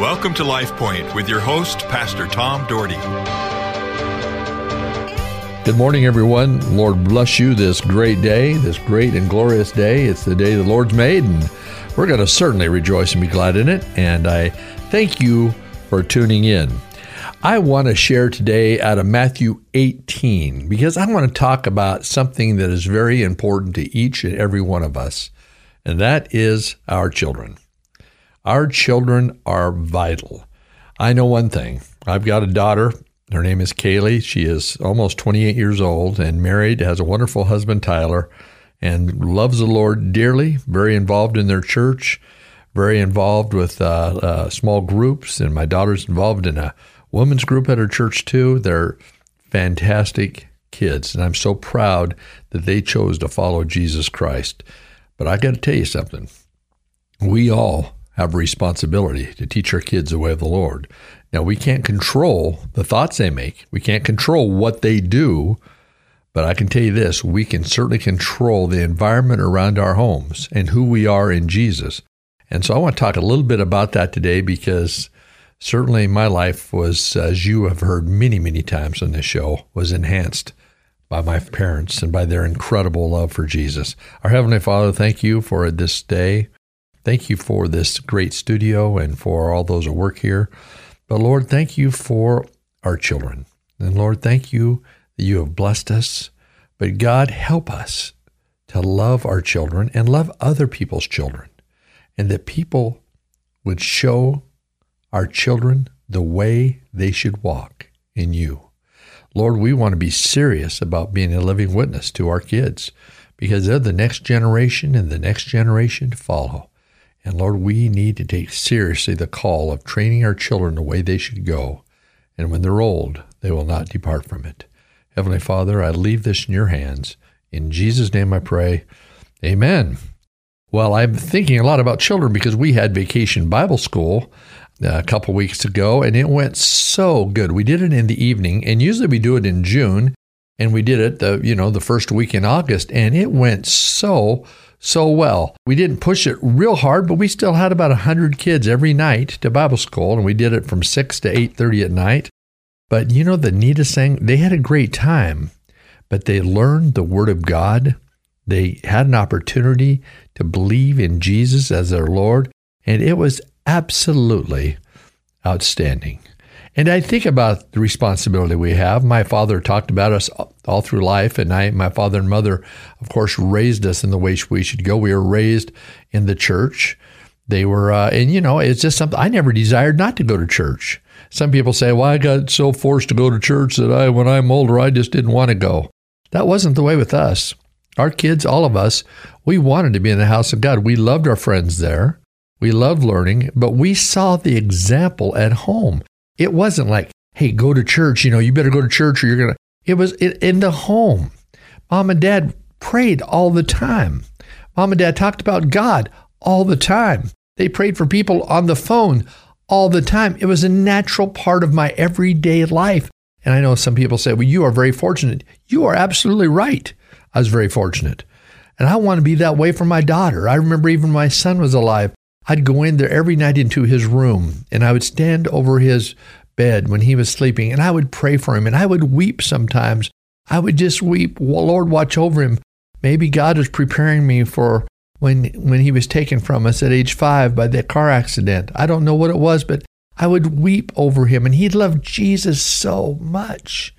Welcome to Life Point with your host, Pastor Tom Dougherty. Good morning, everyone. Lord bless you this great day, this great and glorious day. It's the day the Lord's made, and we're going to certainly rejoice and be glad in it. And I thank you for tuning in. I want to share today out of Matthew 18 because I want to talk about something that is very important to each and every one of us, and that is our children. Our children are vital. I know one thing. I've got a daughter. Her name is Kaylee. She is almost 28 years old and married, has a wonderful husband, Tyler, and loves the Lord dearly, very involved in their church, very involved with uh, uh, small groups. And my daughter's involved in a women's group at her church, too. They're fantastic kids. And I'm so proud that they chose to follow Jesus Christ. But I got to tell you something. We all have a responsibility to teach our kids the way of the Lord. Now, we can't control the thoughts they make, we can't control what they do, but I can tell you this we can certainly control the environment around our homes and who we are in Jesus. And so I want to talk a little bit about that today because certainly my life was, as you have heard many, many times on this show, was enhanced by my parents and by their incredible love for Jesus. Our Heavenly Father, thank you for this day. Thank you for this great studio and for all those who work here. But Lord, thank you for our children. And Lord, thank you that you have blessed us. But God, help us to love our children and love other people's children. And that people would show our children the way they should walk in you. Lord, we want to be serious about being a living witness to our kids because they're the next generation and the next generation to follow. And Lord, we need to take seriously the call of training our children the way they should go. And when they're old, they will not depart from it. Heavenly Father, I leave this in your hands. In Jesus' name I pray. Amen. Well, I'm thinking a lot about children because we had vacation Bible school uh, a couple weeks ago and it went so good. We did it in the evening and usually we do it in June and we did it the you know the first week in August and it went so so well. We didn't push it real hard, but we still had about 100 kids every night to Bible school, and we did it from 6 to 8.30 at night. But you know, the neatest thing, they had a great time, but they learned the Word of God. They had an opportunity to believe in Jesus as their Lord, and it was absolutely outstanding. And I think about the responsibility we have. My father talked about us all through life, and I, my father and mother, of course, raised us in the way we should go. We were raised in the church. They were, uh, and you know, it's just something I never desired not to go to church. Some people say, "Well, I got so forced to go to church that I, when I'm older, I just didn't want to go." That wasn't the way with us. Our kids, all of us, we wanted to be in the house of God. We loved our friends there. We loved learning, but we saw the example at home. It wasn't like, hey, go to church. You know, you better go to church or you're going to. It was in the home. Mom and dad prayed all the time. Mom and dad talked about God all the time. They prayed for people on the phone all the time. It was a natural part of my everyday life. And I know some people say, well, you are very fortunate. You are absolutely right. I was very fortunate. And I want to be that way for my daughter. I remember even my son was alive. I'd go in there every night into his room and I would stand over his bed when he was sleeping and I would pray for him and I would weep sometimes. I would just weep, Lord, watch over him. Maybe God was preparing me for when when he was taken from us at age 5 by that car accident. I don't know what it was, but I would weep over him and he loved Jesus so much.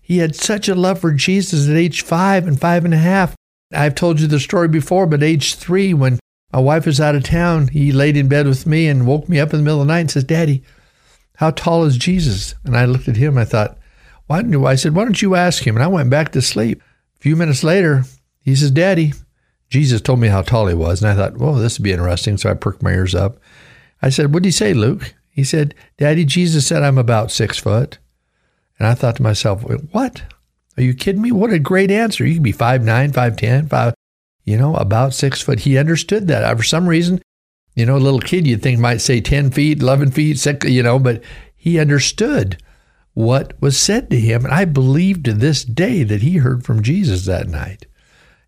He had such a love for Jesus at age five and five and a half. I've told you the story before, but age three, when my wife was out of town. He laid in bed with me and woke me up in the middle of the night and says, Daddy, how tall is Jesus? And I looked at him. I thought, why don't you? I said, why don't you ask him? And I went back to sleep. A few minutes later, he says, Daddy, Jesus told me how tall he was. And I thought, well, this would be interesting. So I perked my ears up. I said, what did he say, Luke? He said, Daddy, Jesus said I'm about six foot. And I thought to myself, what? Are you kidding me? What a great answer. You could be 5'9, 5'10, 5, you know, about six foot. He understood that. For some reason, you know, a little kid you'd think might say 10 feet, 11 feet, six, you know, but he understood what was said to him. And I believe to this day that he heard from Jesus that night.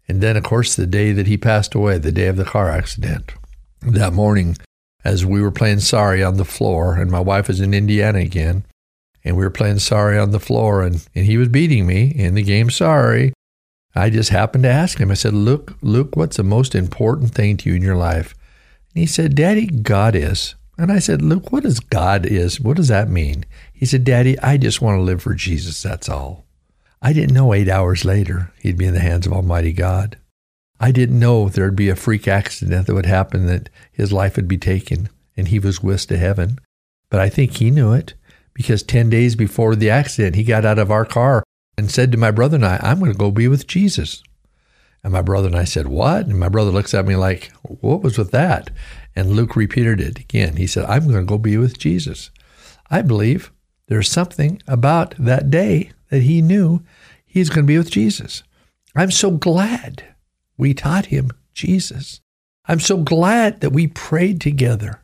And then, of course, the day that he passed away, the day of the car accident, that morning, as we were playing sorry on the floor, and my wife was in Indiana again, and we were playing sorry on the floor, and, and he was beating me in the game sorry. I just happened to ask him, I said, Luke, Luke, what's the most important thing to you in your life? And he said, Daddy, God is. And I said, Luke, what does God is? What does that mean? He said, Daddy, I just want to live for Jesus. That's all. I didn't know eight hours later he'd be in the hands of Almighty God. I didn't know there'd be a freak accident that would happen that his life would be taken and he was whisked to heaven. But I think he knew it because 10 days before the accident, he got out of our car and said to my brother and I, I'm going to go be with Jesus. And my brother and I said, What? And my brother looks at me like, What was with that? And Luke repeated it again. He said, I'm going to go be with Jesus. I believe there's something about that day that he knew he's going to be with Jesus. I'm so glad we taught him Jesus. I'm so glad that we prayed together.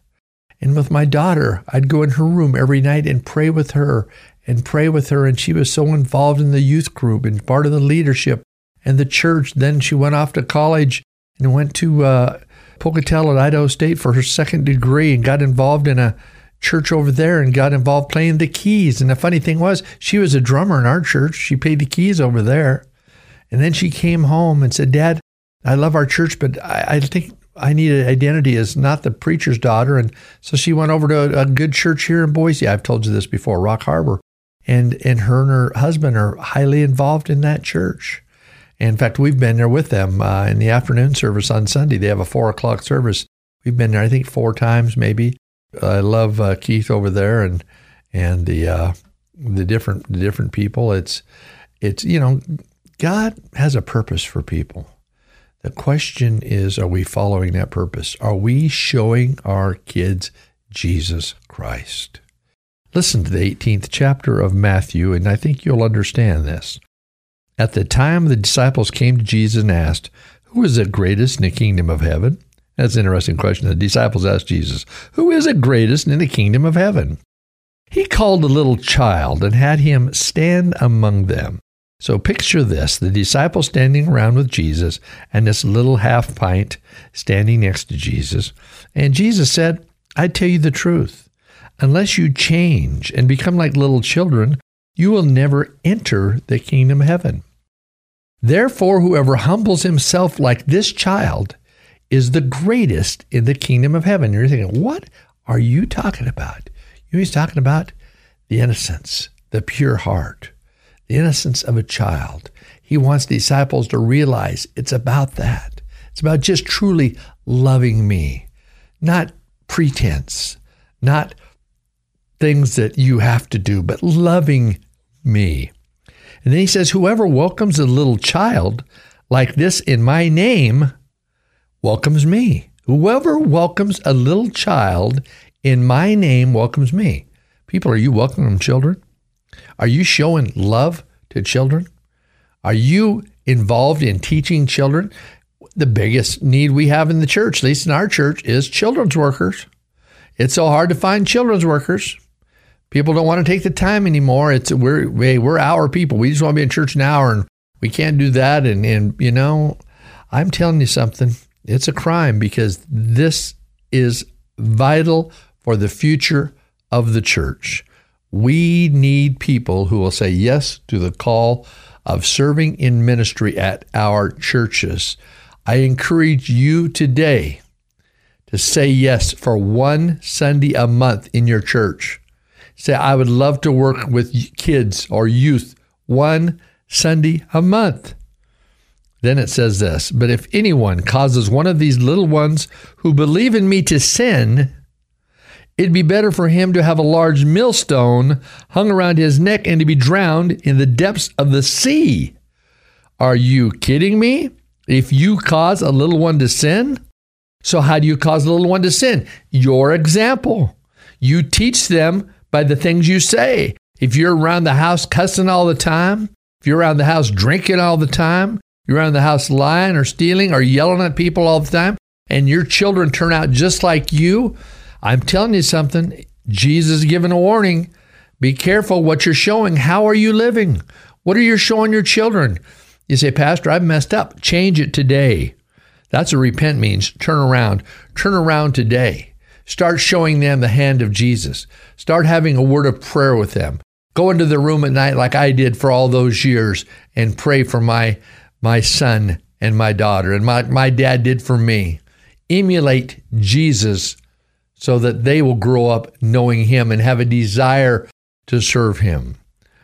And with my daughter, I'd go in her room every night and pray with her and pray with her. And she was so involved in the youth group and part of the leadership and the church. Then she went off to college and went to uh, Pocatello at Idaho State for her second degree and got involved in a church over there and got involved playing the keys. And the funny thing was, she was a drummer in our church. She played the keys over there. And then she came home and said, Dad, I love our church, but I, I think I need an identity as not the preacher's daughter. And so she went over to a, a, good church here in Boise. I've told you this before, Rock Harbor. And, and her and her husband are highly involved in that church. in fact, we've been there with them uh, in the afternoon service on Sunday. They have a four o'clock service. We've been there, I think, four times maybe. I love uh, Keith over there and and the uh, the different the different people. It's it's you know God has a purpose for people. The question is, are we following that purpose? Are we showing our kids Jesus Christ? Listen to the 18th chapter of Matthew, and I think you'll understand this. At the time, the disciples came to Jesus and asked, Who is the greatest in the kingdom of heaven? That's an interesting question. The disciples asked Jesus, Who is the greatest in the kingdom of heaven? He called a little child and had him stand among them. So picture this the disciples standing around with Jesus and this little half pint standing next to Jesus. And Jesus said, I tell you the truth. Unless you change and become like little children, you will never enter the kingdom of heaven. Therefore, whoever humbles himself like this child is the greatest in the kingdom of heaven. You're thinking, what are you talking about? You know, he's talking about the innocence, the pure heart the innocence of a child. He wants disciples to realize it's about that. It's about just truly loving me, not pretense, not things that you have to do, but loving me. And then he says, Whoever welcomes a little child like this in my name welcomes me. Whoever welcomes a little child in my name welcomes me. People, are you welcoming children? Are you showing love to children? Are you involved in teaching children? The biggest need we have in the church, at least in our church, is children's workers. It's so hard to find children's workers. People don't want to take the time anymore. It's we're we're our people. We just want to be in church an hour, and we can't do that. And and you know, I'm telling you something. It's a crime because this is vital for the future of the church. We need people who will say yes to the call of serving in ministry at our churches. I encourage you today to say yes for one Sunday a month in your church. Say, I would love to work with kids or youth one Sunday a month. Then it says this But if anyone causes one of these little ones who believe in me to sin, It'd be better for him to have a large millstone hung around his neck and to be drowned in the depths of the sea. Are you kidding me? If you cause a little one to sin? So, how do you cause a little one to sin? Your example. You teach them by the things you say. If you're around the house cussing all the time, if you're around the house drinking all the time, you're around the house lying or stealing or yelling at people all the time, and your children turn out just like you, I'm telling you something. Jesus is giving a warning. Be careful what you're showing. How are you living? What are you showing your children? You say, Pastor, I've messed up. Change it today. That's what repent means. Turn around. Turn around today. Start showing them the hand of Jesus. Start having a word of prayer with them. Go into the room at night like I did for all those years and pray for my my son and my daughter and my, my dad did for me. Emulate Jesus so that they will grow up knowing him and have a desire to serve him.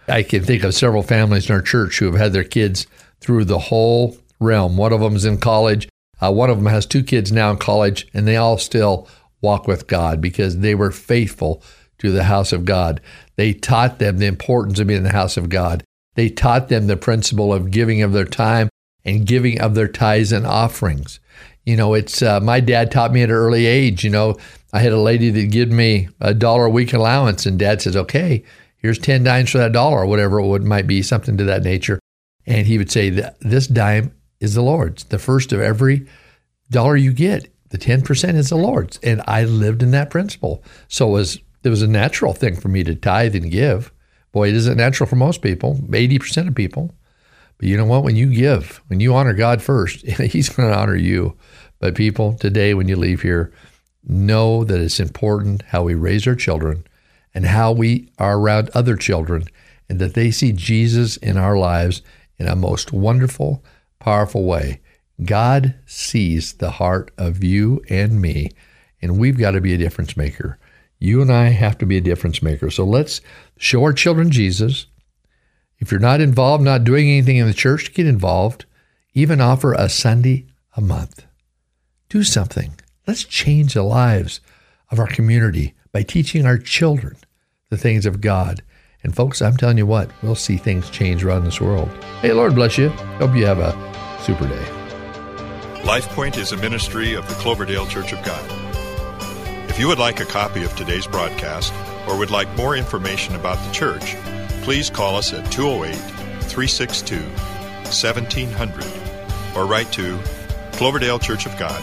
I can think of several families in our church who have had their kids through the whole realm. One of them is in college. Uh, one of them has two kids now in college, and they all still walk with God because they were faithful to the house of God. They taught them the importance of being in the house of God. They taught them the principle of giving of their time and giving of their tithes and offerings. You know, it's uh, my dad taught me at an early age. You know, I had a lady that give me a dollar a week allowance, and dad says, "Okay, here's ten dimes for that dollar, or whatever it would, might be, something to that nature." And he would say, "This dime is the Lord's. The first of every dollar you get, the ten percent is the Lord's." And I lived in that principle, so it was it was a natural thing for me to tithe and give. Boy, it isn't natural for most people, eighty percent of people. But you know what? When you give, when you honor God first, He's going to honor you. But people, today, when you leave here, know that it's important how we raise our children and how we are around other children and that they see Jesus in our lives in a most wonderful, powerful way. God sees the heart of you and me, and we've got to be a difference maker. You and I have to be a difference maker. So let's show our children Jesus. If you're not involved, not doing anything in the church, get involved. Even offer a Sunday a month. Do something. Let's change the lives of our community by teaching our children the things of God. And folks, I'm telling you what, we'll see things change around this world. Hey, Lord bless you. Hope you have a super day. LifePoint is a ministry of the Cloverdale Church of God. If you would like a copy of today's broadcast or would like more information about the church, please call us at 208 362 1700 or write to Cloverdale Church of God,